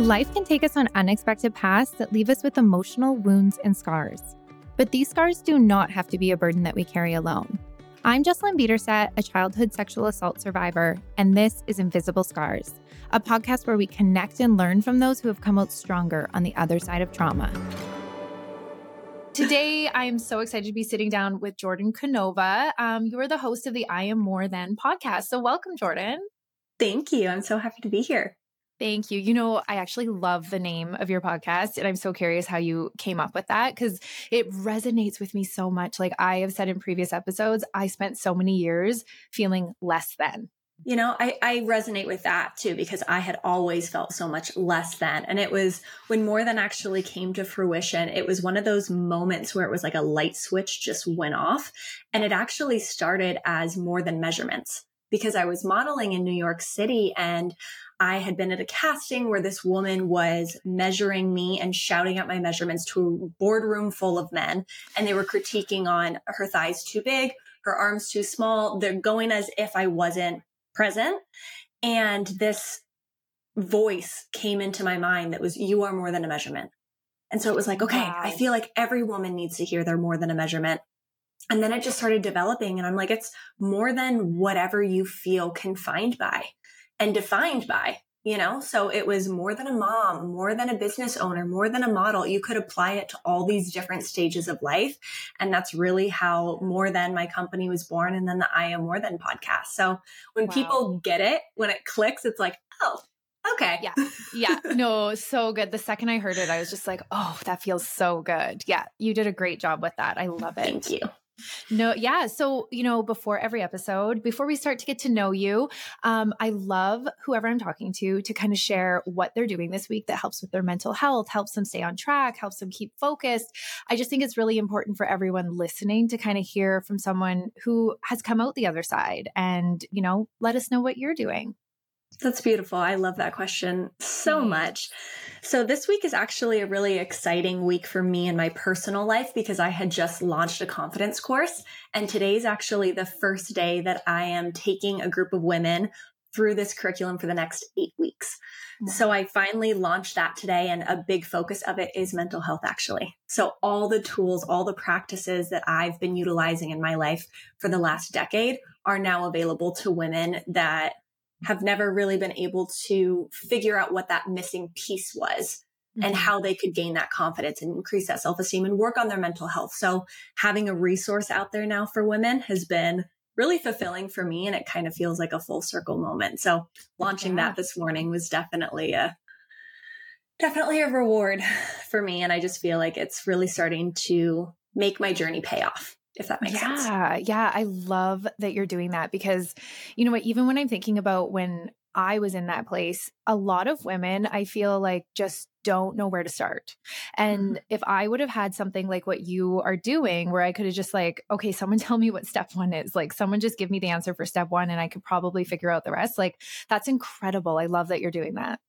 Life can take us on unexpected paths that leave us with emotional wounds and scars. But these scars do not have to be a burden that we carry alone. I'm Jessalynn Biederstadt, a childhood sexual assault survivor, and this is Invisible Scars, a podcast where we connect and learn from those who have come out stronger on the other side of trauma. Today, I am so excited to be sitting down with Jordan Canova. Um, you are the host of the I Am More Than podcast. So, welcome, Jordan. Thank you. I'm so happy to be here. Thank you. You know, I actually love the name of your podcast, and I'm so curious how you came up with that because it resonates with me so much. Like I have said in previous episodes, I spent so many years feeling less than. You know, I, I resonate with that too because I had always felt so much less than. And it was when more than actually came to fruition, it was one of those moments where it was like a light switch just went off. And it actually started as more than measurements because I was modeling in New York City and I had been at a casting where this woman was measuring me and shouting out my measurements to a boardroom full of men. And they were critiquing on her thighs too big, her arms too small. They're going as if I wasn't present. And this voice came into my mind that was, you are more than a measurement. And so it was like, okay, wow. I feel like every woman needs to hear they're more than a measurement. And then it just started developing. And I'm like, it's more than whatever you feel confined by and defined by you know? So it was more than a mom more than a business owner more than a model. You could apply it to all these different stages of life. And that's really how more than my company was born and then the i am more than podcast. So when wow. people get it when it clicks it's like oh okay. Yeah. Yeah. No so good. The second i heard it i was just like oh that feels so good. Yeah. You did a great job with that. I love it. Thank you no, yeah. So, you know, before every episode, before we start to get to know you, um, I love whoever I'm talking to to kind of share what they're doing this week that helps with their mental health, helps them stay on track, helps them keep focused. I just think it's really important for everyone listening to kind of hear from someone who has come out the other side and, you know, let us know what you're doing. That's beautiful. I love that question so mm-hmm. much. So, this week is actually a really exciting week for me in my personal life because I had just launched a confidence course. And today is actually the first day that I am taking a group of women through this curriculum for the next eight weeks. Mm. So, I finally launched that today, and a big focus of it is mental health, actually. So, all the tools, all the practices that I've been utilizing in my life for the last decade are now available to women that have never really been able to figure out what that missing piece was mm-hmm. and how they could gain that confidence and increase that self esteem and work on their mental health. So having a resource out there now for women has been really fulfilling for me and it kind of feels like a full circle moment. So launching yeah. that this morning was definitely a definitely a reward for me and I just feel like it's really starting to make my journey pay off if that makes yeah, sense. Yeah, yeah. I love that you're doing that because, you know what, even when I'm thinking about when I was in that place, a lot of women I feel like just don't know where to start. And mm-hmm. if I would have had something like what you are doing, where I could have just like, okay, someone tell me what step one is, like someone just give me the answer for step one and I could probably figure out the rest, like that's incredible. I love that you're doing that.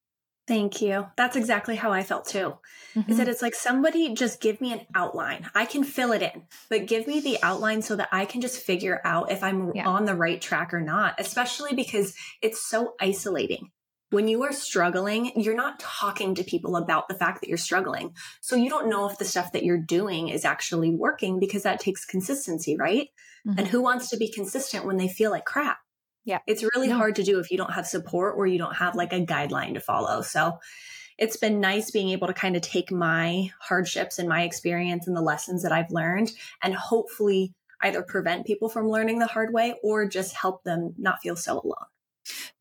Thank you. That's exactly how I felt too. Mm-hmm. Is that it's like somebody just give me an outline. I can fill it in, but give me the outline so that I can just figure out if I'm yeah. on the right track or not, especially because it's so isolating. When you are struggling, you're not talking to people about the fact that you're struggling. So you don't know if the stuff that you're doing is actually working because that takes consistency, right? Mm-hmm. And who wants to be consistent when they feel like crap? Yeah. It's really no. hard to do if you don't have support or you don't have like a guideline to follow. So it's been nice being able to kind of take my hardships and my experience and the lessons that I've learned and hopefully either prevent people from learning the hard way or just help them not feel so alone.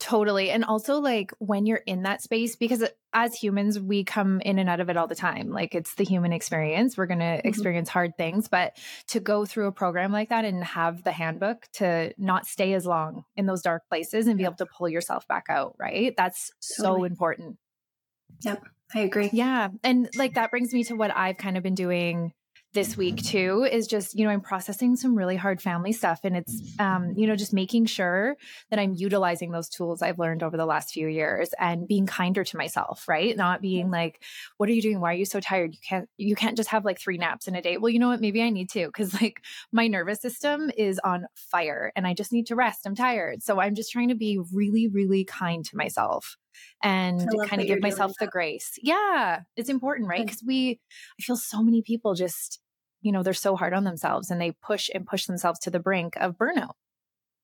Totally. And also, like, when you're in that space, because as humans, we come in and out of it all the time. Like, it's the human experience. We're going to mm-hmm. experience hard things. But to go through a program like that and have the handbook to not stay as long in those dark places and be able to pull yourself back out, right? That's totally. so important. Yep. I agree. Yeah. And like, that brings me to what I've kind of been doing this week too is just, you know, I'm processing some really hard family stuff and it's, um, you know, just making sure that I'm utilizing those tools I've learned over the last few years and being kinder to myself, right? Not being like, what are you doing? Why are you so tired? You can't, you can't just have like three naps in a day. Well, you know what? Maybe I need to because like my nervous system is on fire and I just need to rest. I'm tired. So I'm just trying to be really, really kind to myself and kind of give myself the grace. Yeah, it's important, right? Because we, I feel so many people just, you know, they're so hard on themselves and they push and push themselves to the brink of burnout.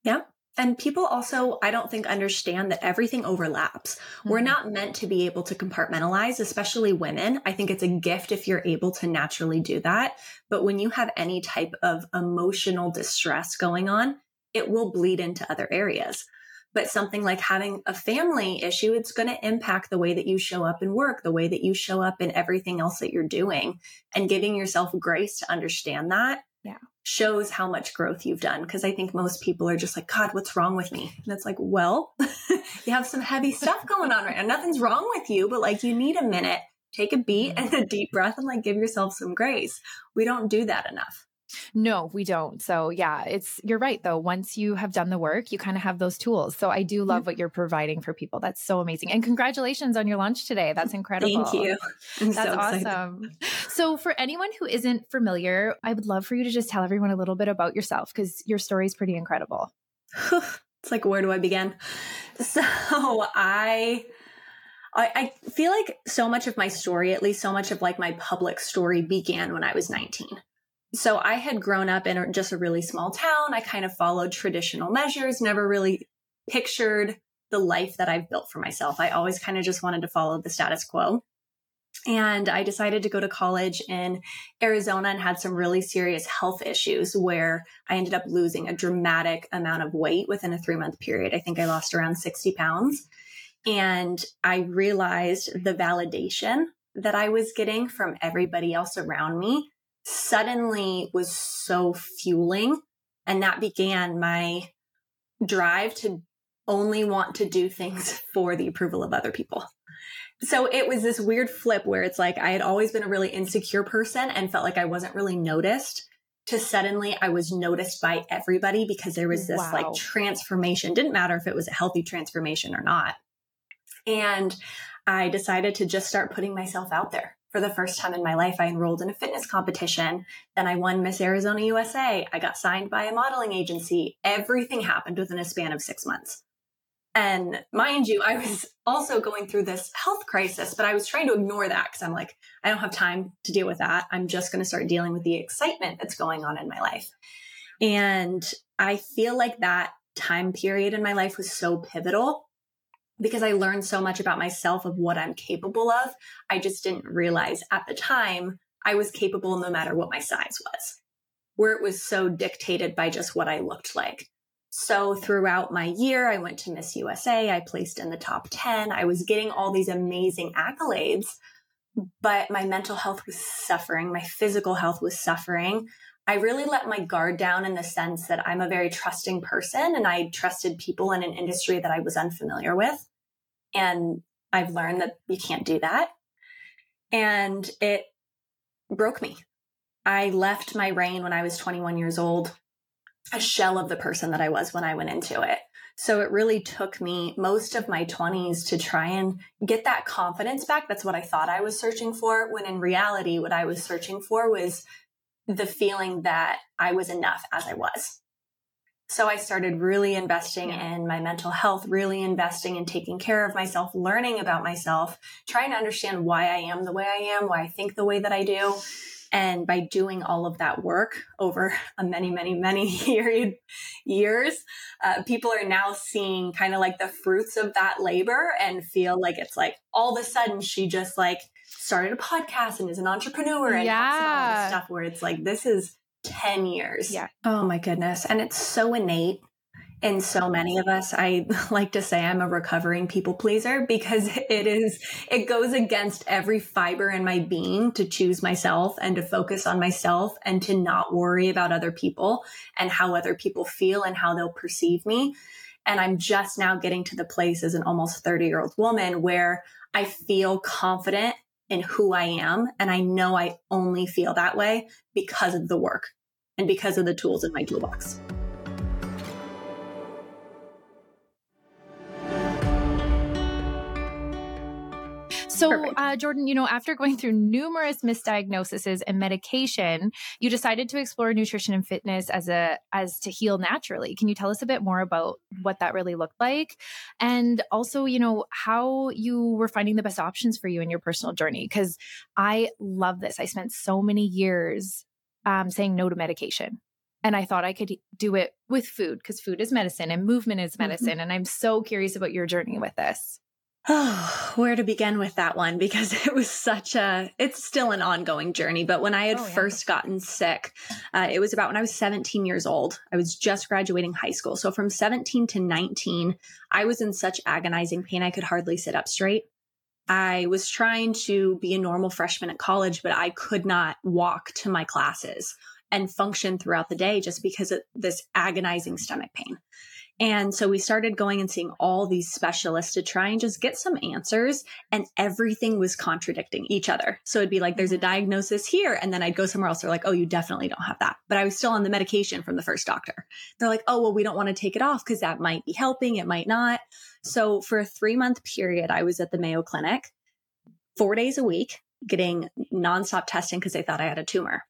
Yeah. And people also, I don't think, understand that everything overlaps. Mm-hmm. We're not meant to be able to compartmentalize, especially women. I think it's a gift if you're able to naturally do that. But when you have any type of emotional distress going on, it will bleed into other areas. But something like having a family issue, it's going to impact the way that you show up in work, the way that you show up in everything else that you're doing. And giving yourself grace to understand that yeah. shows how much growth you've done. Cause I think most people are just like, God, what's wrong with me? And it's like, well, you have some heavy stuff going on right now. Nothing's wrong with you, but like you need a minute, take a beat and mm-hmm. a deep breath and like give yourself some grace. We don't do that enough. No, we don't. So, yeah, it's you're right though. Once you have done the work, you kind of have those tools. So, I do love mm-hmm. what you're providing for people. That's so amazing. And congratulations on your launch today. That's incredible. Thank you. I'm That's so awesome. So, for anyone who isn't familiar, I would love for you to just tell everyone a little bit about yourself because your story is pretty incredible. it's like where do I begin? So, I I, feel like so much of my story, at least so much of like my public story began when I was 19 so I had grown up in just a really small town. I kind of followed traditional measures, never really pictured the life that I've built for myself. I always kind of just wanted to follow the status quo. And I decided to go to college in Arizona and had some really serious health issues where I ended up losing a dramatic amount of weight within a three month period. I think I lost around 60 pounds. And I realized the validation that I was getting from everybody else around me suddenly was so fueling. And that began my drive to only want to do things for the approval of other people. So it was this weird flip where it's like I had always been a really insecure person and felt like I wasn't really noticed to suddenly I was noticed by everybody because there was this wow. like transformation. Didn't matter if it was a healthy transformation or not. And I decided to just start putting myself out there for the first time in my life, I enrolled in a fitness competition. Then I won Miss Arizona USA. I got signed by a modeling agency. Everything happened within a span of six months. And mind you, I was also going through this health crisis, but I was trying to ignore that because I'm like, I don't have time to deal with that. I'm just going to start dealing with the excitement that's going on in my life. And I feel like that time period in my life was so pivotal because I learned so much about myself of what I'm capable of. I just didn't realize at the time I was capable no matter what my size was, where it was so dictated by just what I looked like. So throughout my year, I went to Miss USA. I placed in the top 10. I was getting all these amazing accolades, but my mental health was suffering. My physical health was suffering. I really let my guard down in the sense that I'm a very trusting person and I trusted people in an industry that I was unfamiliar with. And I've learned that you can't do that. And it broke me. I left my reign when I was 21 years old, a shell of the person that I was when I went into it. So it really took me most of my 20s to try and get that confidence back. That's what I thought I was searching for. When in reality, what I was searching for was the feeling that I was enough as I was. So I started really investing in my mental health, really investing in taking care of myself, learning about myself, trying to understand why I am the way I am, why I think the way that I do. And by doing all of that work over a many, many, many years, uh, people are now seeing kind of like the fruits of that labor and feel like it's like all of a sudden she just like started a podcast and is an entrepreneur and yeah. talks about all this stuff where it's like this is 10 years. Yeah. Oh my goodness. And it's so innate in so many of us. I like to say I'm a recovering people pleaser because it is, it goes against every fiber in my being to choose myself and to focus on myself and to not worry about other people and how other people feel and how they'll perceive me. And I'm just now getting to the place as an almost 30 year old woman where I feel confident in who I am. And I know I only feel that way because of the work and because of the tools in my toolbox. So, uh, Jordan, you know, after going through numerous misdiagnoses and medication, you decided to explore nutrition and fitness as a as to heal naturally. Can you tell us a bit more about what that really looked like, and also, you know, how you were finding the best options for you in your personal journey? Because I love this. I spent so many years um, saying no to medication. And I thought I could do it with food because food is medicine and movement is mm-hmm. medicine. Mm-hmm. And I'm so curious about your journey with this. Oh, where to begin with that one? Because it was such a, it's still an ongoing journey. But when I had oh, yeah. first gotten sick, uh, it was about when I was 17 years old. I was just graduating high school. So from 17 to 19, I was in such agonizing pain, I could hardly sit up straight. I was trying to be a normal freshman at college, but I could not walk to my classes and function throughout the day just because of this agonizing stomach pain. And so we started going and seeing all these specialists to try and just get some answers. And everything was contradicting each other. So it'd be like, there's a mm-hmm. diagnosis here. And then I'd go somewhere else. They're like, oh, you definitely don't have that. But I was still on the medication from the first doctor. They're like, oh, well, we don't want to take it off because that might be helping. It might not. So for a three month period, I was at the Mayo Clinic four days a week getting nonstop testing because they thought I had a tumor.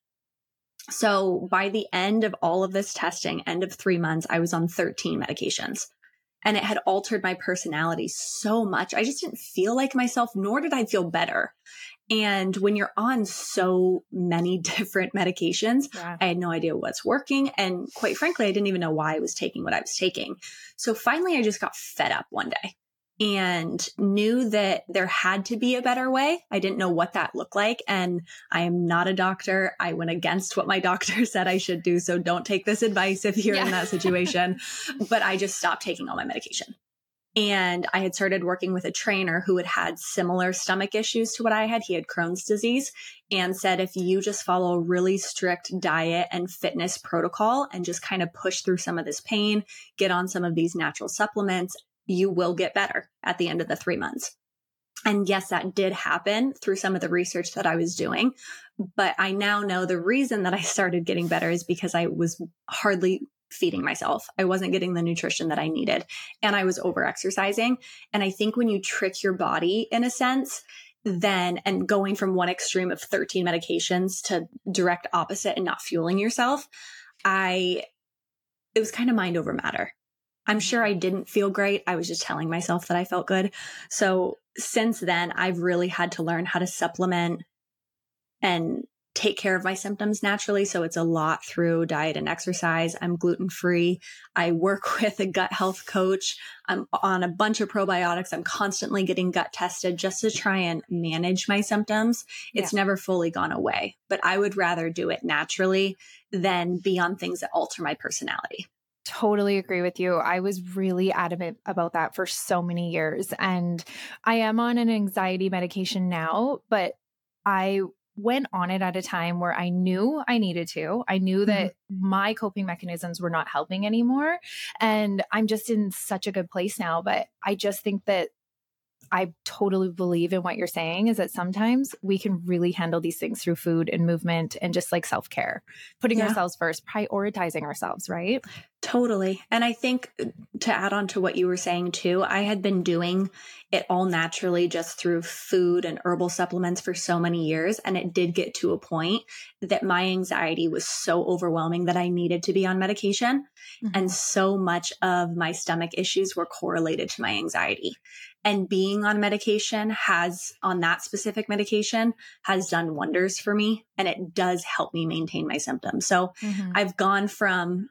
So by the end of all of this testing, end of three months, I was on 13 medications and it had altered my personality so much. I just didn't feel like myself, nor did I feel better. And when you're on so many different medications, yeah. I had no idea what's working. And quite frankly, I didn't even know why I was taking what I was taking. So finally, I just got fed up one day and knew that there had to be a better way. I didn't know what that looked like. And I am not a doctor. I went against what my doctor said I should do. So don't take this advice if you're yeah. in that situation. but I just stopped taking all my medication. And I had started working with a trainer who had had similar stomach issues to what I had. He had Crohn's disease and said, if you just follow a really strict diet and fitness protocol and just kind of push through some of this pain, get on some of these natural supplements, you will get better at the end of the three months. And yes, that did happen through some of the research that I was doing. But I now know the reason that I started getting better is because I was hardly feeding myself. I wasn't getting the nutrition that I needed and I was over exercising. And I think when you trick your body in a sense, then and going from one extreme of 13 medications to direct opposite and not fueling yourself, I, it was kind of mind over matter. I'm sure I didn't feel great. I was just telling myself that I felt good. So since then, I've really had to learn how to supplement and take care of my symptoms naturally. So it's a lot through diet and exercise. I'm gluten free. I work with a gut health coach. I'm on a bunch of probiotics. I'm constantly getting gut tested just to try and manage my symptoms. It's yeah. never fully gone away, but I would rather do it naturally than be on things that alter my personality. Totally agree with you. I was really adamant about that for so many years. And I am on an anxiety medication now, but I went on it at a time where I knew I needed to. I knew that mm-hmm. my coping mechanisms were not helping anymore. And I'm just in such a good place now. But I just think that I totally believe in what you're saying is that sometimes we can really handle these things through food and movement and just like self care, putting yeah. ourselves first, prioritizing ourselves, right? Totally. And I think uh, to add on to what you were saying too, I had been doing it all naturally just through food and herbal supplements for so many years. And it did get to a point that my anxiety was so overwhelming that I needed to be on medication. Mm-hmm. And so much of my stomach issues were correlated to my anxiety and being on medication has on that specific medication has done wonders for me and it does help me maintain my symptoms so mm-hmm. i've gone from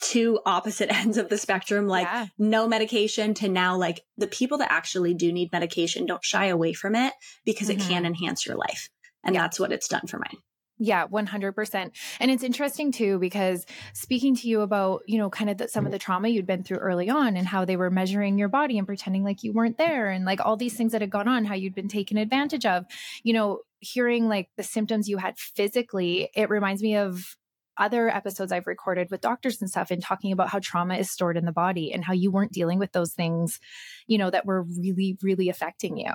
two opposite ends of the spectrum like yeah. no medication to now like the people that actually do need medication don't shy away from it because mm-hmm. it can mm-hmm. enhance your life and yeah. that's what it's done for mine yeah, 100%. And it's interesting too, because speaking to you about, you know, kind of the, some of mm-hmm. the trauma you'd been through early on and how they were measuring your body and pretending like you weren't there and like all these things that had gone on, how you'd been taken advantage of, you know, hearing like the symptoms you had physically, it reminds me of other episodes I've recorded with doctors and stuff and talking about how trauma is stored in the body and how you weren't dealing with those things, you know, that were really, really affecting you.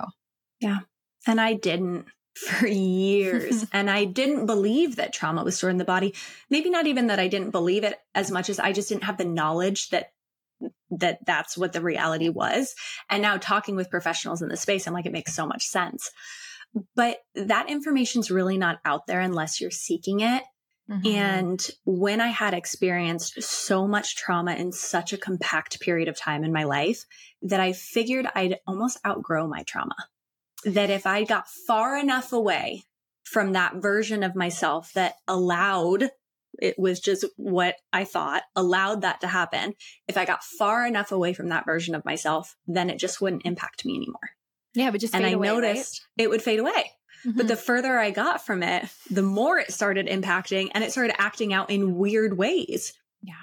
Yeah. And I didn't for years. and I didn't believe that trauma was stored in the body. Maybe not even that I didn't believe it as much as I just didn't have the knowledge that that that's what the reality was. And now talking with professionals in the space, I'm like, it makes so much sense. But that information's really not out there unless you're seeking it. Mm-hmm. And when I had experienced so much trauma in such a compact period of time in my life that I figured I'd almost outgrow my trauma. That if I got far enough away from that version of myself that allowed it was just what I thought allowed that to happen. If I got far enough away from that version of myself, then it just wouldn't impact me anymore. Yeah, but just and I away, noticed right? it would fade away. Mm-hmm. But the further I got from it, the more it started impacting and it started acting out in weird ways. Yeah.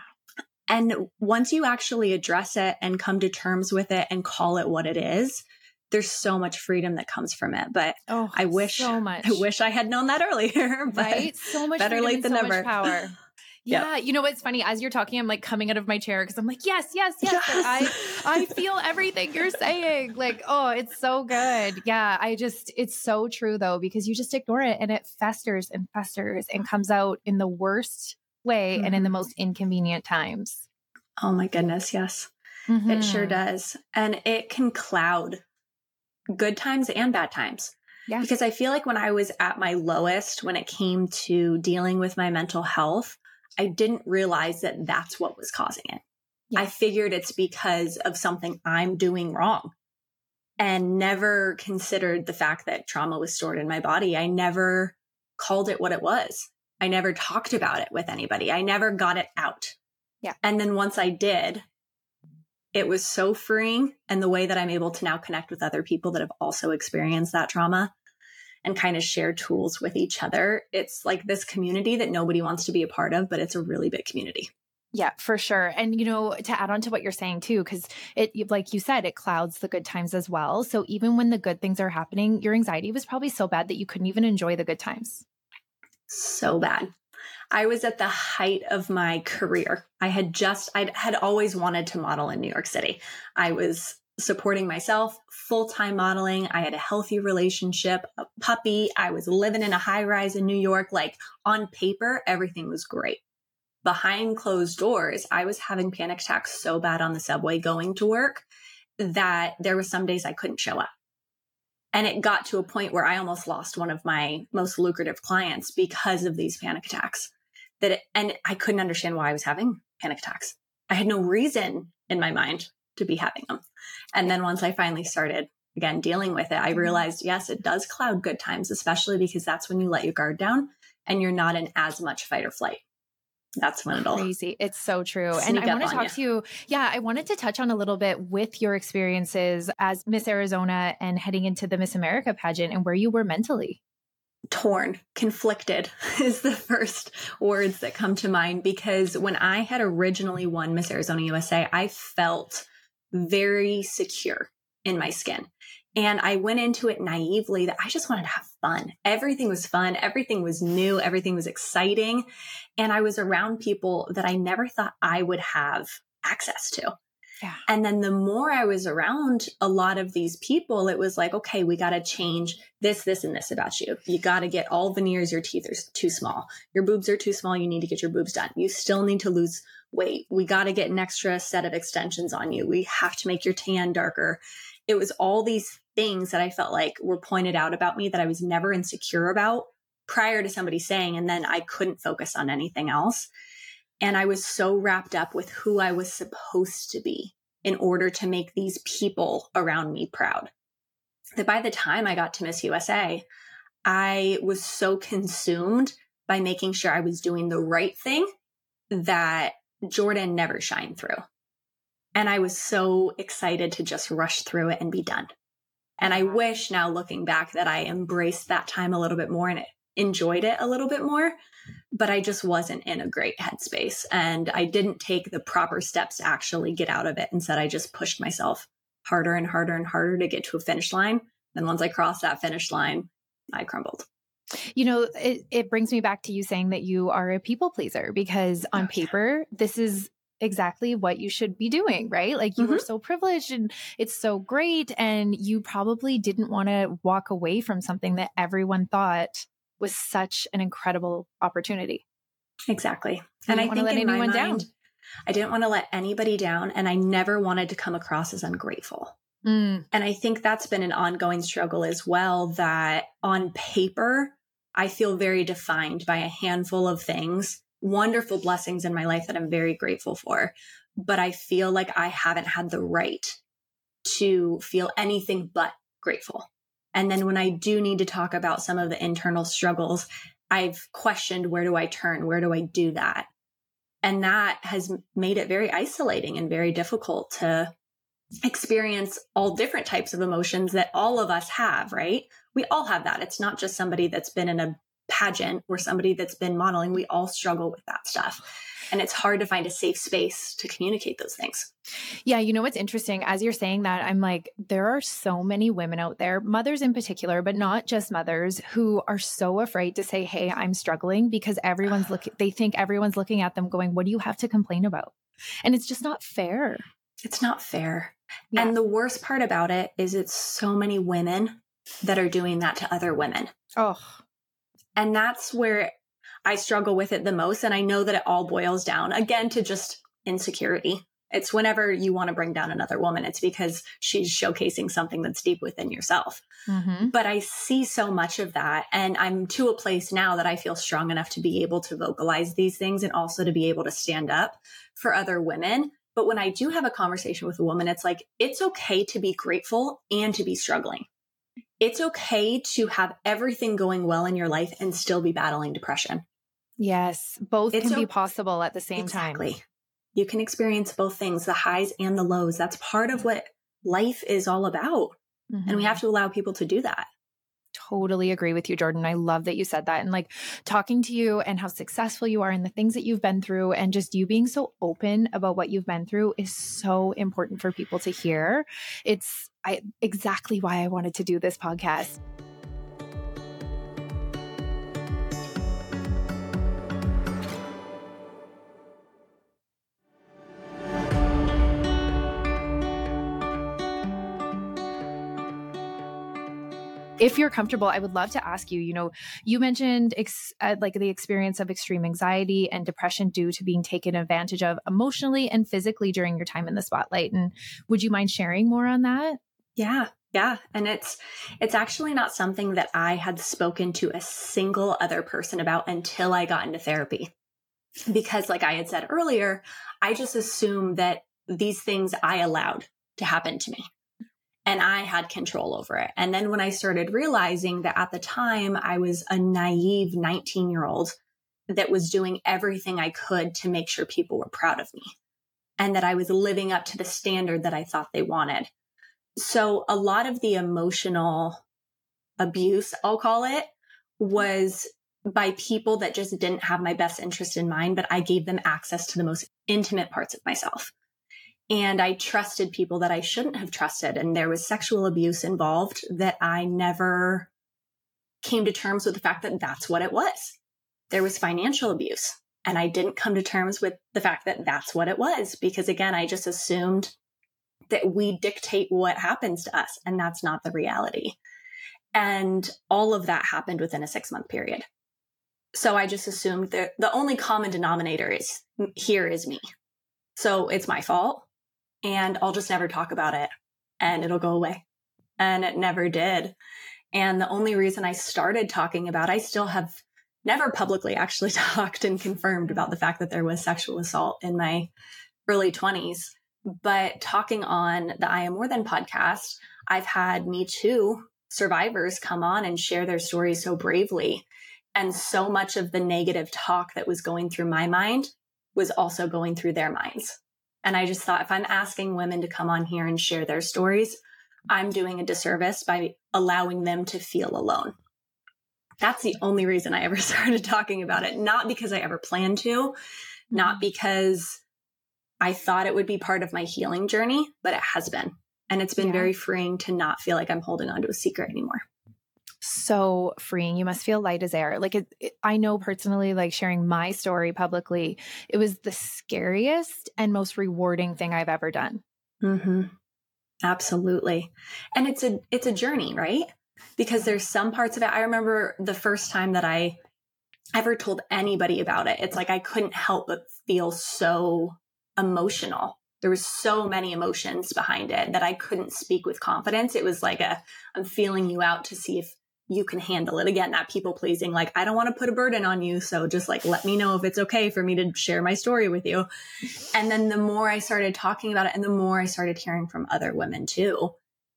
And once you actually address it and come to terms with it and call it what it is, there's so much freedom that comes from it. But oh, I wish so much. I wish I had known that earlier. right? So much better late than so never. power. Yeah, yep. you know what's funny? As you're talking, I'm like coming out of my chair because I'm like, yes, yes, yes. yes. I I feel everything you're saying. Like, oh, it's so good. Yeah, I just it's so true though because you just ignore it and it festers and festers and comes out in the worst way mm-hmm. and in the mm-hmm. most inconvenient times. Oh my goodness, yes. Mm-hmm. It sure mm-hmm. does. And it can cloud good times and bad times. Yeah. Because I feel like when I was at my lowest, when it came to dealing with my mental health, I didn't realize that that's what was causing it. Yeah. I figured it's because of something I'm doing wrong and never considered the fact that trauma was stored in my body. I never called it what it was. I never talked about it with anybody. I never got it out. Yeah. And then once I did, it was so freeing. And the way that I'm able to now connect with other people that have also experienced that trauma and kind of share tools with each other. It's like this community that nobody wants to be a part of, but it's a really big community. Yeah, for sure. And, you know, to add on to what you're saying too, because it, like you said, it clouds the good times as well. So even when the good things are happening, your anxiety was probably so bad that you couldn't even enjoy the good times. So bad. I was at the height of my career. I had just, I had always wanted to model in New York City. I was supporting myself, full time modeling. I had a healthy relationship, a puppy. I was living in a high rise in New York. Like on paper, everything was great. Behind closed doors, I was having panic attacks so bad on the subway going to work that there were some days I couldn't show up. And it got to a point where I almost lost one of my most lucrative clients because of these panic attacks. That it, and I couldn't understand why I was having panic attacks. I had no reason in my mind to be having them. And then once I finally started again dealing with it, I mm-hmm. realized yes, it does cloud good times, especially because that's when you let your guard down and you're not in as much fight or flight. That's when it'll crazy. It's so true. And I want to talk you. to you. Yeah, I wanted to touch on a little bit with your experiences as Miss Arizona and heading into the Miss America pageant and where you were mentally torn, conflicted is the first words that come to mind because when I had originally won Miss Arizona USA, I felt very secure in my skin. And I went into it naively that I just wanted to have fun. Everything was fun. Everything was new. Everything was exciting. And I was around people that I never thought I would have access to. Yeah. And then the more I was around a lot of these people, it was like, okay, we got to change this, this, and this about you. You got to get all veneers. Your teeth are too small. Your boobs are too small. You need to get your boobs done. You still need to lose weight. we got to get an extra set of extensions on you. We have to make your tan darker. It was all these things that I felt like were pointed out about me that I was never insecure about prior to somebody saying, and then I couldn't focus on anything else. And I was so wrapped up with who I was supposed to be in order to make these people around me proud that by the time I got to Miss USA, I was so consumed by making sure I was doing the right thing that Jordan never shined through. And I was so excited to just rush through it and be done. And I wish now looking back that I embraced that time a little bit more and enjoyed it a little bit more, but I just wasn't in a great headspace. And I didn't take the proper steps to actually get out of it. Instead, I just pushed myself harder and harder and harder to get to a finish line. Then once I crossed that finish line, I crumbled. You know, it, it brings me back to you saying that you are a people pleaser because on paper, this is exactly what you should be doing, right? Like you mm-hmm. were so privileged and it's so great. And you probably didn't want to walk away from something that everyone thought was such an incredible opportunity. Exactly. And I think let anyone mind, down. I didn't want to let anybody down and I never wanted to come across as ungrateful. Mm. And I think that's been an ongoing struggle as well that on paper, I feel very defined by a handful of things, wonderful blessings in my life that I'm very grateful for. But I feel like I haven't had the right to feel anything but grateful. And then when I do need to talk about some of the internal struggles, I've questioned where do I turn? Where do I do that? And that has made it very isolating and very difficult to experience all different types of emotions that all of us have, right? We all have that. It's not just somebody that's been in a pageant or somebody that's been modeling. We all struggle with that stuff. And it's hard to find a safe space to communicate those things. Yeah, you know what's interesting? As you're saying that, I'm like, there are so many women out there, mothers in particular, but not just mothers, who are so afraid to say, Hey, I'm struggling because everyone's looking, they think everyone's looking at them going, What do you have to complain about? And it's just not fair. It's not fair. Yeah. And the worst part about it is it's so many women that are doing that to other women. Oh. And that's where I struggle with it the most. And I know that it all boils down again to just insecurity. It's whenever you want to bring down another woman, it's because she's showcasing something that's deep within yourself. Mm-hmm. But I see so much of that. And I'm to a place now that I feel strong enough to be able to vocalize these things and also to be able to stand up for other women. But when I do have a conversation with a woman, it's like, it's okay to be grateful and to be struggling. It's okay to have everything going well in your life and still be battling depression. Yes, both it's can be possible at the same exactly. time. You can experience both things, the highs and the lows. That's part of what life is all about. Mm-hmm. And we have mm-hmm. to allow people to do that. Totally agree with you, Jordan. I love that you said that. And like talking to you and how successful you are and the things that you've been through, and just you being so open about what you've been through is so important for people to hear. It's I, exactly why I wanted to do this podcast. If you're comfortable, I would love to ask you, you know, you mentioned ex- uh, like the experience of extreme anxiety and depression due to being taken advantage of emotionally and physically during your time in the spotlight. And would you mind sharing more on that? Yeah. Yeah, and it's it's actually not something that I had spoken to a single other person about until I got into therapy. Because like I had said earlier, I just assumed that these things I allowed to happen to me and I had control over it. And then when I started realizing that at the time I was a naive 19 year old that was doing everything I could to make sure people were proud of me and that I was living up to the standard that I thought they wanted. So a lot of the emotional abuse, I'll call it, was by people that just didn't have my best interest in mind, but I gave them access to the most intimate parts of myself and I trusted people that I shouldn't have trusted. And there was sexual abuse involved that I never came to terms with the fact that that's what it was. There was financial abuse. And I didn't come to terms with the fact that that's what it was because, again, I just assumed that we dictate what happens to us. And that's not the reality. And all of that happened within a six month period. So I just assumed that the only common denominator is here is me. So it's my fault and I'll just never talk about it and it'll go away. And it never did. And the only reason I started talking about, I still have never publicly actually talked and confirmed about the fact that there was sexual assault in my early 20s. But talking on the I Am More Than podcast, I've had Me Too survivors come on and share their stories so bravely. And so much of the negative talk that was going through my mind was also going through their minds. And I just thought if I'm asking women to come on here and share their stories, I'm doing a disservice by allowing them to feel alone. That's the only reason I ever started talking about it. Not because I ever planned to, not mm-hmm. because I thought it would be part of my healing journey, but it has been. And it's been yeah. very freeing to not feel like I'm holding on to a secret anymore. So freeing. You must feel light as air. Like it, it, I know personally, like sharing my story publicly, it was the scariest and most rewarding thing I've ever done. Mm-hmm. Absolutely. And it's a, it's a journey, right? Because there's some parts of it. I remember the first time that I ever told anybody about it. It's like I couldn't help but feel so emotional. There was so many emotions behind it that I couldn't speak with confidence. It was like a I'm feeling you out to see if you can handle it. Again, that people pleasing, like, I don't want to put a burden on you. So just like, let me know if it's okay for me to share my story with you. And then the more I started talking about it and the more I started hearing from other women too,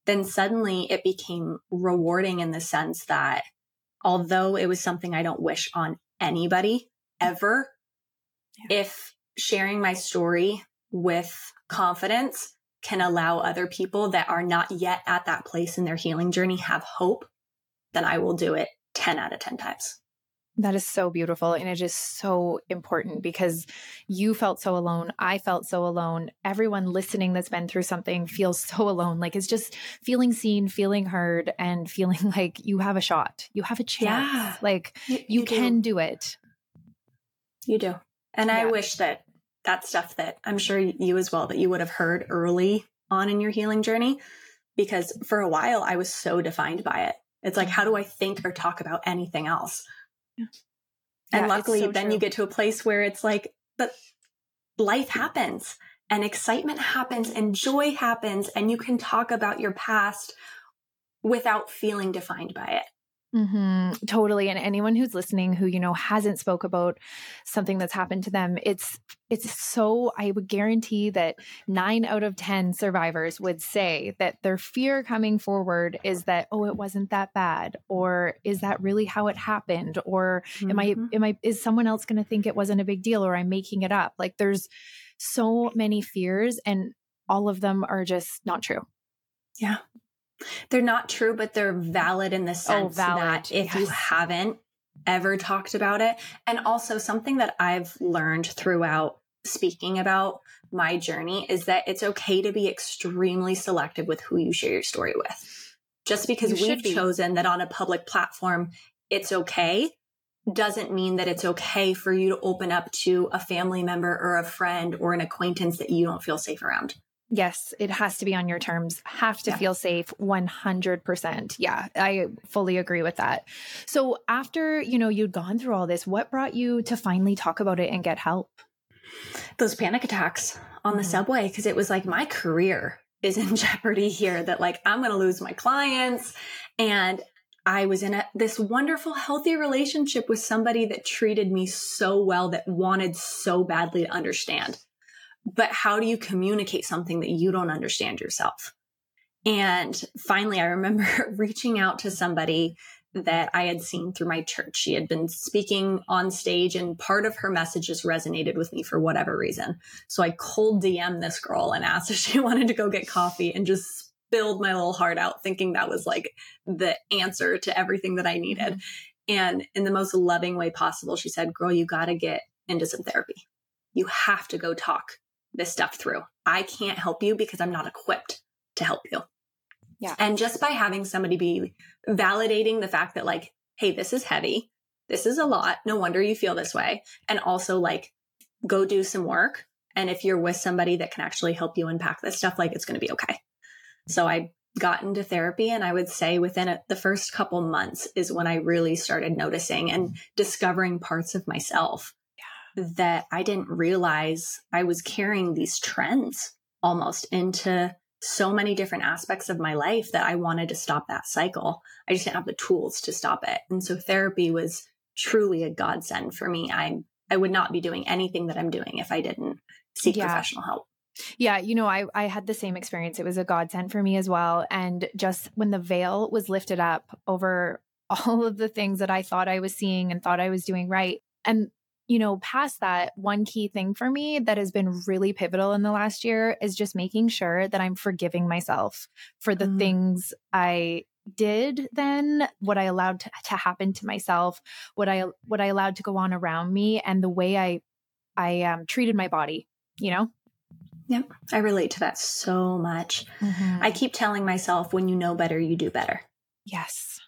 then suddenly it became rewarding in the sense that although it was something I don't wish on anybody ever, yeah. if sharing my story with confidence can allow other people that are not yet at that place in their healing journey have hope then I will do it 10 out of 10 times. That is so beautiful. And it is so important because you felt so alone. I felt so alone. Everyone listening that's been through something feels so alone. Like it's just feeling seen, feeling heard, and feeling like you have a shot. You have a chance. Yeah, like you, you, you can do. do. it. You do. And yeah. I wish that that stuff that I'm sure you as well, that you would have heard early on in your healing journey. Because for a while I was so defined by it. It's like, how do I think or talk about anything else? Yeah. And yeah, luckily, so then true. you get to a place where it's like, but life happens and excitement happens and joy happens, and you can talk about your past without feeling defined by it. Mm-hmm, totally. And anyone who's listening who, you know, hasn't spoke about something that's happened to them, it's it's so I would guarantee that nine out of 10 survivors would say that their fear coming forward is that, oh, it wasn't that bad, or is that really how it happened? Or mm-hmm. am I mm-hmm. am I is someone else gonna think it wasn't a big deal or I'm making it up? Like there's so many fears and all of them are just not true. Yeah. They're not true, but they're valid in the oh, sense oh, that if yes. you haven't ever talked about it, and also something that I've learned throughout speaking about my journey is that it's okay to be extremely selective with who you share your story with. Just because we've be. chosen that on a public platform, it's okay doesn't mean that it's okay for you to open up to a family member or a friend or an acquaintance that you don't feel safe around. Yes, it has to be on your terms. Have to yeah. feel safe 100%. Yeah, I fully agree with that. So after, you know, you'd gone through all this, what brought you to finally talk about it and get help? Those panic attacks on the mm-hmm. subway because it was like my career is in jeopardy here that like I'm going to lose my clients and I was in a, this wonderful, healthy relationship with somebody that treated me so well that wanted so badly to understand but how do you communicate something that you don't understand yourself? And finally, I remember reaching out to somebody that I had seen through my church. She had been speaking on stage, and part of her message just resonated with me for whatever reason. So I cold DM this girl and asked if she wanted to go get coffee and just spilled my little heart out, thinking that was like the answer to everything that I needed. Mm-hmm. And in the most loving way possible, she said, Girl, you got to get into some therapy. You have to go talk this stuff through. I can't help you because I'm not equipped to help you. Yeah. And just by having somebody be validating the fact that, like, hey, this is heavy. This is a lot. No wonder you feel this way. And also, like, go do some work. And if you're with somebody that can actually help you unpack this stuff, like, it's going to be okay. So I got into therapy. And I would say within a, the first couple months is when I really started noticing and discovering parts of myself that I didn't realize I was carrying these trends almost into so many different aspects of my life that I wanted to stop that cycle. I just didn't have the tools to stop it. And so therapy was truly a godsend for me. I I would not be doing anything that I'm doing if I didn't seek yeah. professional help. Yeah, you know, I I had the same experience. It was a godsend for me as well. And just when the veil was lifted up over all of the things that I thought I was seeing and thought I was doing right, and you know, past that, one key thing for me that has been really pivotal in the last year is just making sure that I'm forgiving myself for the mm. things I did then what i allowed to, to, happen to myself what i what i allowed to go on around me and the way i i um, treated my body you know yep i relate to that so much mm-hmm. i keep telling myself when you know better you do better yes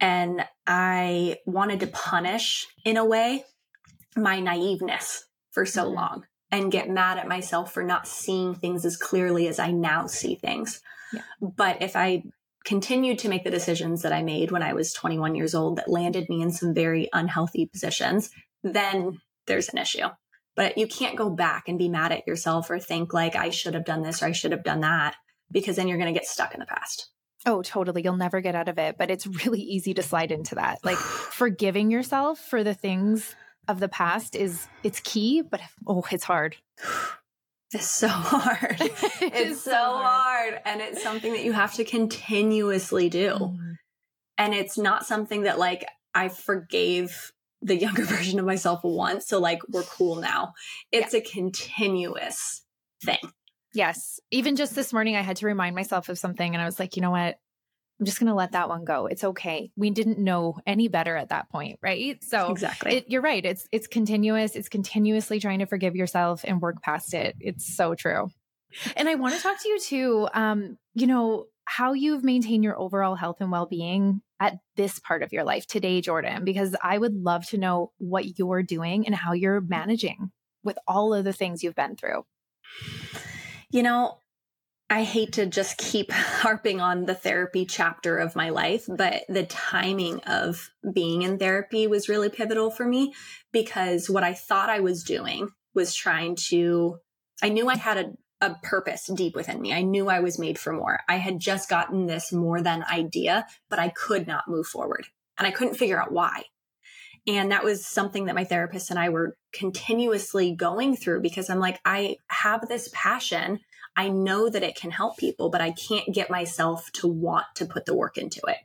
And I wanted to punish, in a way, my naiveness for so mm-hmm. long and get mad at myself for not seeing things as clearly as I now see things. Yeah. But if I continued to make the decisions that I made when I was 21 years old that landed me in some very unhealthy positions, then there's an issue. But you can't go back and be mad at yourself or think like I should have done this or I should have done that because then you're going to get stuck in the past. Oh, totally. You'll never get out of it, but it's really easy to slide into that. Like forgiving yourself for the things of the past is it's key, but oh, it's hard. It's so hard. it's so hard. hard. And it's something that you have to continuously do. Mm. And it's not something that like I forgave the younger version of myself once. So like we're cool now. It's yeah. a continuous thing. Yes. Even just this morning, I had to remind myself of something and I was like, you know what? I'm just going to let that one go. It's okay. We didn't know any better at that point, right? So exactly, it, you're right. It's it's continuous. It's continuously trying to forgive yourself and work past it. It's so true. And I want to talk to you too. Um, you know how you've maintained your overall health and well being at this part of your life today, Jordan, because I would love to know what you're doing and how you're managing with all of the things you've been through. You know, I hate to just keep harping on the therapy chapter of my life, but the timing of being in therapy was really pivotal for me because what I thought I was doing was trying to, I knew I had a, a purpose deep within me. I knew I was made for more. I had just gotten this more than idea, but I could not move forward and I couldn't figure out why. And that was something that my therapist and I were continuously going through because I'm like, I have this passion I know that it can help people, but I can't get myself to want to put the work into it.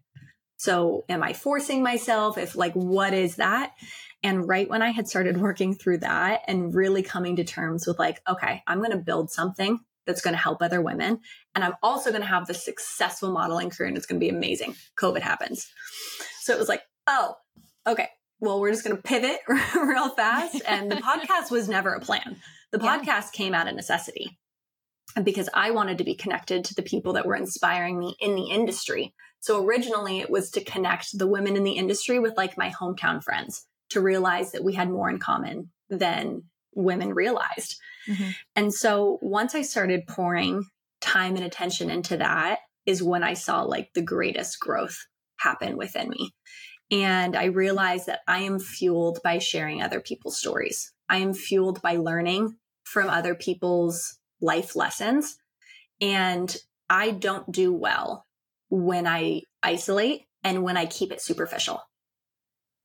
So am I forcing myself? If like, what is that? And right when I had started working through that and really coming to terms with like, okay, I'm going to build something that's going to help other women. And I'm also going to have this successful modeling career and it's going to be amazing. COVID happens. So it was like, oh, okay. Well, we're just going to pivot real fast. And the podcast was never a plan. The podcast yeah. came out of necessity because I wanted to be connected to the people that were inspiring me in the industry. So originally it was to connect the women in the industry with like my hometown friends to realize that we had more in common than women realized. Mm-hmm. And so once I started pouring time and attention into that is when I saw like the greatest growth happen within me. And I realized that I am fueled by sharing other people's stories. I am fueled by learning from other people's life lessons. And I don't do well when I isolate and when I keep it superficial.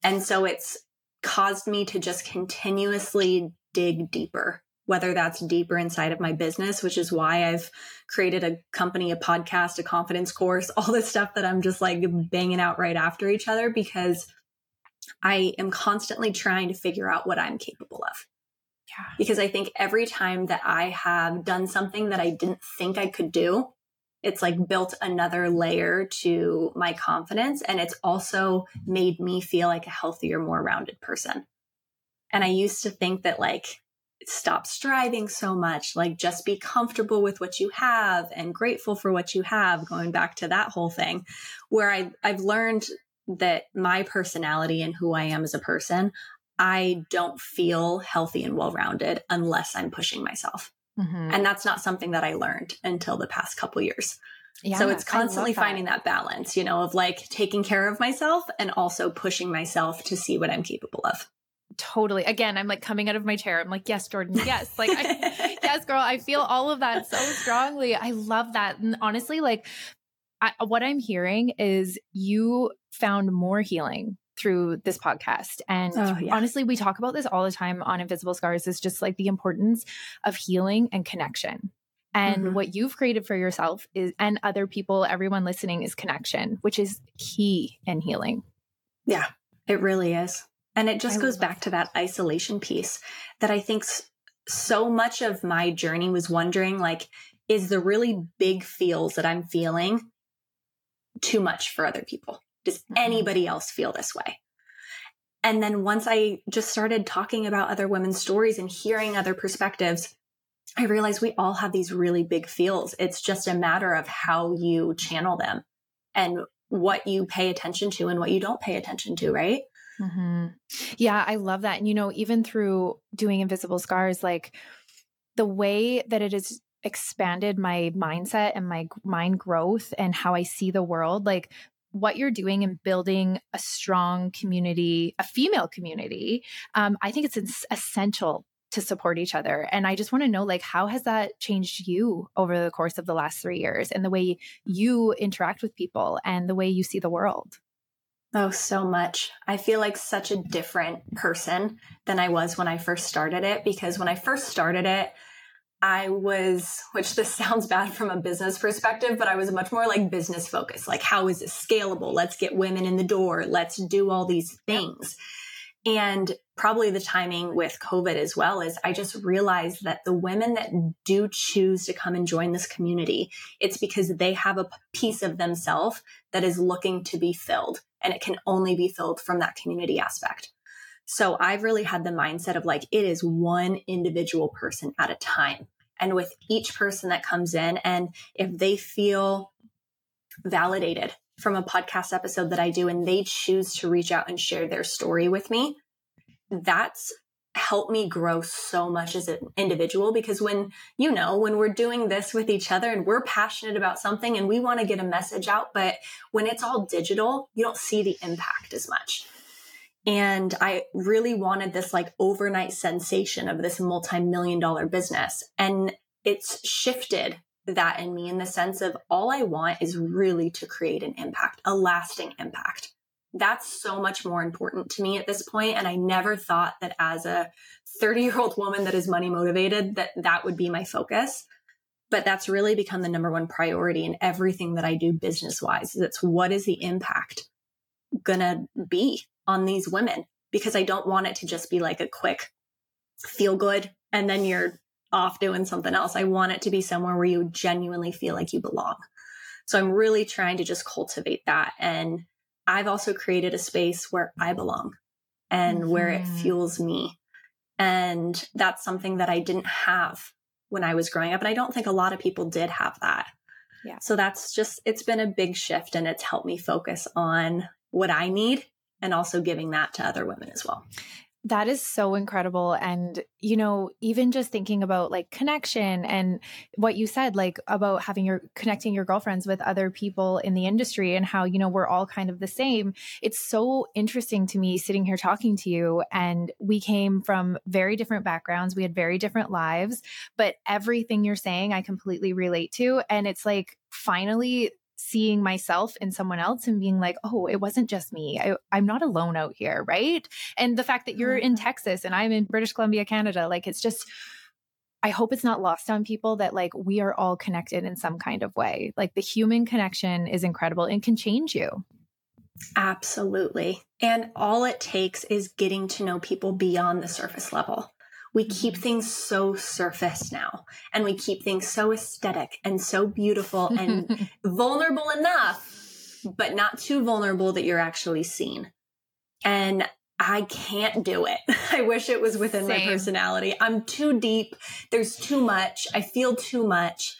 And so it's caused me to just continuously dig deeper, whether that's deeper inside of my business, which is why I've created a company, a podcast, a confidence course, all this stuff that I'm just like banging out right after each other because I am constantly trying to figure out what I'm capable of. Because I think every time that I have done something that I didn't think I could do, it's like built another layer to my confidence. And it's also made me feel like a healthier, more rounded person. And I used to think that like, stop striving so much, like just be comfortable with what you have and grateful for what you have, going back to that whole thing, where I, I've learned that my personality and who I am as a person, I don't feel healthy and well rounded unless I'm pushing myself. Mm-hmm. And that's not something that I learned until the past couple years. Yeah, so it's constantly that. finding that balance, you know, of like taking care of myself and also pushing myself to see what I'm capable of. Totally. Again, I'm like coming out of my chair. I'm like, yes, Jordan, yes. Like, I, yes, girl, I feel all of that so strongly. I love that. And honestly, like, I, what I'm hearing is you found more healing through this podcast. And oh, yeah. honestly, we talk about this all the time on Invisible Scars is just like the importance of healing and connection. And mm-hmm. what you've created for yourself is, and other people, everyone listening, is connection, which is key in healing. Yeah, it really is. And it just I goes back that. to that isolation piece that I think so much of my journey was wondering like, is the really big feels that I'm feeling too much for other people? Does mm-hmm. anybody else feel this way? And then once I just started talking about other women's stories and hearing other perspectives, I realized we all have these really big feels. It's just a matter of how you channel them and what you pay attention to and what you don't pay attention to, right? Mm-hmm. Yeah, I love that. And, you know, even through doing Invisible Scars, like the way that it has expanded my mindset and my mind growth and how I see the world, like what you're doing in building a strong community, a female community, um, I think it's essential to support each other. And I just want to know, like, how has that changed you over the course of the last three years and the way you interact with people and the way you see the world? Oh, so much. I feel like such a different person than I was when I first started it because when I first started it, I was, which this sounds bad from a business perspective, but I was much more like business focused. Like, how is this scalable? Let's get women in the door. Let's do all these things. And probably the timing with COVID as well is I just realized that the women that do choose to come and join this community, it's because they have a piece of themselves that is looking to be filled and it can only be filled from that community aspect. So I've really had the mindset of like, it is one individual person at a time. And with each person that comes in, and if they feel validated from a podcast episode that I do and they choose to reach out and share their story with me, that's helped me grow so much as an individual because when you know when we're doing this with each other and we're passionate about something and we want to get a message out but when it's all digital you don't see the impact as much and i really wanted this like overnight sensation of this multi-million dollar business and it's shifted that in me in the sense of all I want is really to create an impact, a lasting impact. That's so much more important to me at this point. And I never thought that as a 30 year old woman that is money motivated, that that would be my focus. But that's really become the number one priority in everything that I do business wise. It's what is the impact gonna be on these women? Because I don't want it to just be like a quick feel good and then you're off doing something else. I want it to be somewhere where you genuinely feel like you belong. So I'm really trying to just cultivate that. And I've also created a space where I belong and mm-hmm. where it mm-hmm. fuels me. And that's something that I didn't have when I was growing up. And I don't think a lot of people did have that. Yeah. So that's just, it's been a big shift and it's helped me focus on what I need and also giving that to other women as well. That is so incredible. And, you know, even just thinking about like connection and what you said, like about having your connecting your girlfriends with other people in the industry and how, you know, we're all kind of the same. It's so interesting to me sitting here talking to you. And we came from very different backgrounds. We had very different lives, but everything you're saying, I completely relate to. And it's like, finally seeing myself in someone else and being like, oh, it wasn't just me. I, I'm not alone out here, right? And the fact that you're in mm-hmm. Texas and I'm in British Columbia, Canada, like it's just, I hope it's not lost on people that like we are all connected in some kind of way. Like the human connection is incredible and can change you. Absolutely. And all it takes is getting to know people beyond the surface level. We keep mm-hmm. things so surface now and we keep things so aesthetic and so beautiful and vulnerable enough, but not too vulnerable that you're actually seen. And I can't do it. I wish it was within Same. my personality. I'm too deep. There's too much. I feel too much.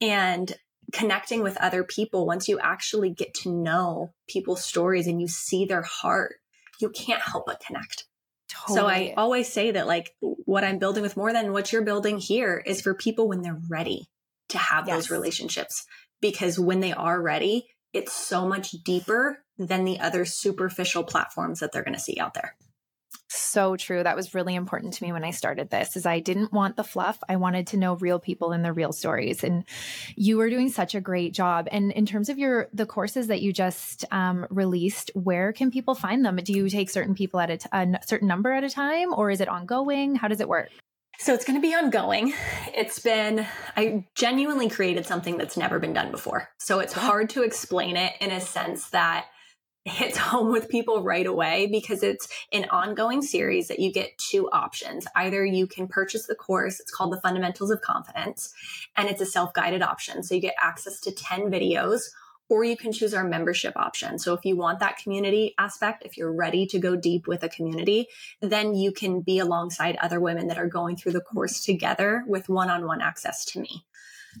And connecting with other people, once you actually get to know people's stories and you see their heart, you can't help but connect. Totally. So I always say that like what I'm building with more than what you're building here is for people when they're ready to have yes. those relationships. Because when they are ready, it's so much deeper than the other superficial platforms that they're going to see out there. So true. That was really important to me when I started this is I didn't want the fluff. I wanted to know real people and the real stories. And you were doing such a great job. And in terms of your the courses that you just um, released, where can people find them? Do you take certain people at a, t- a certain number at a time or is it ongoing? How does it work? So it's going to be ongoing. It's been, I genuinely created something that's never been done before. So it's hard to explain it in a sense that hits home with people right away because it's an ongoing series that you get two options. Either you can purchase the course, it's called The Fundamentals of Confidence, and it's a self guided option. So you get access to 10 videos, or you can choose our membership option. So if you want that community aspect, if you're ready to go deep with a community, then you can be alongside other women that are going through the course together with one on one access to me.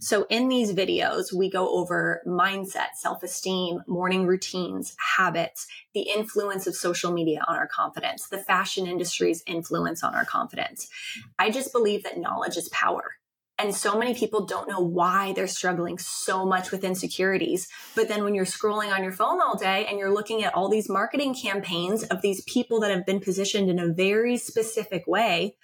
So in these videos, we go over mindset, self-esteem, morning routines, habits, the influence of social media on our confidence, the fashion industry's influence on our confidence. I just believe that knowledge is power. And so many people don't know why they're struggling so much with insecurities. But then when you're scrolling on your phone all day and you're looking at all these marketing campaigns of these people that have been positioned in a very specific way,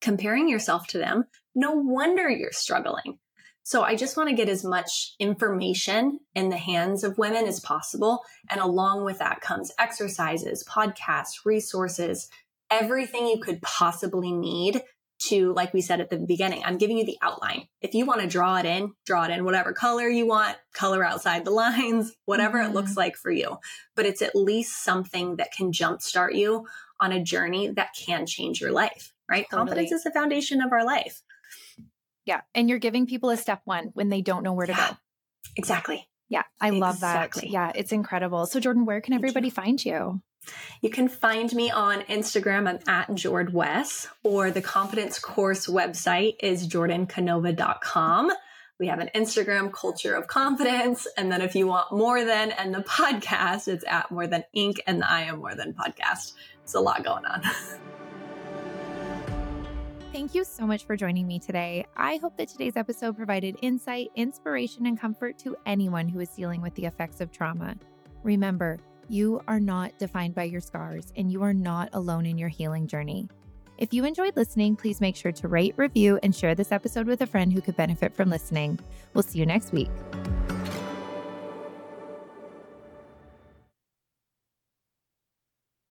comparing yourself to them, no wonder you're struggling. So I just want to get as much information in the hands of women as possible. And along with that comes exercises, podcasts, resources, everything you could possibly need to, like we said at the beginning, I'm giving you the outline. If you want to draw it in, draw it in whatever color you want, color outside the lines, whatever mm-hmm. it looks mm-hmm. like for you. But it's at least something that can jumpstart you on a journey that can change your life, right? Totally. Confidence is the foundation of our life. Yeah. And you're giving people a step one when they don't know where to yeah. go. Exactly. Yeah. I exactly. love that. Yeah. It's incredible. So, Jordan, where can everybody find you? You can find me on Instagram. I'm at Jord Wes, or the confidence course website is jordancanova.com. We have an Instagram culture of confidence. And then if you want more than and the podcast, it's at more than Inc. and the I am more than podcast. It's a lot going on. Thank you so much for joining me today. I hope that today's episode provided insight, inspiration, and comfort to anyone who is dealing with the effects of trauma. Remember, you are not defined by your scars, and you are not alone in your healing journey. If you enjoyed listening, please make sure to rate, review, and share this episode with a friend who could benefit from listening. We'll see you next week.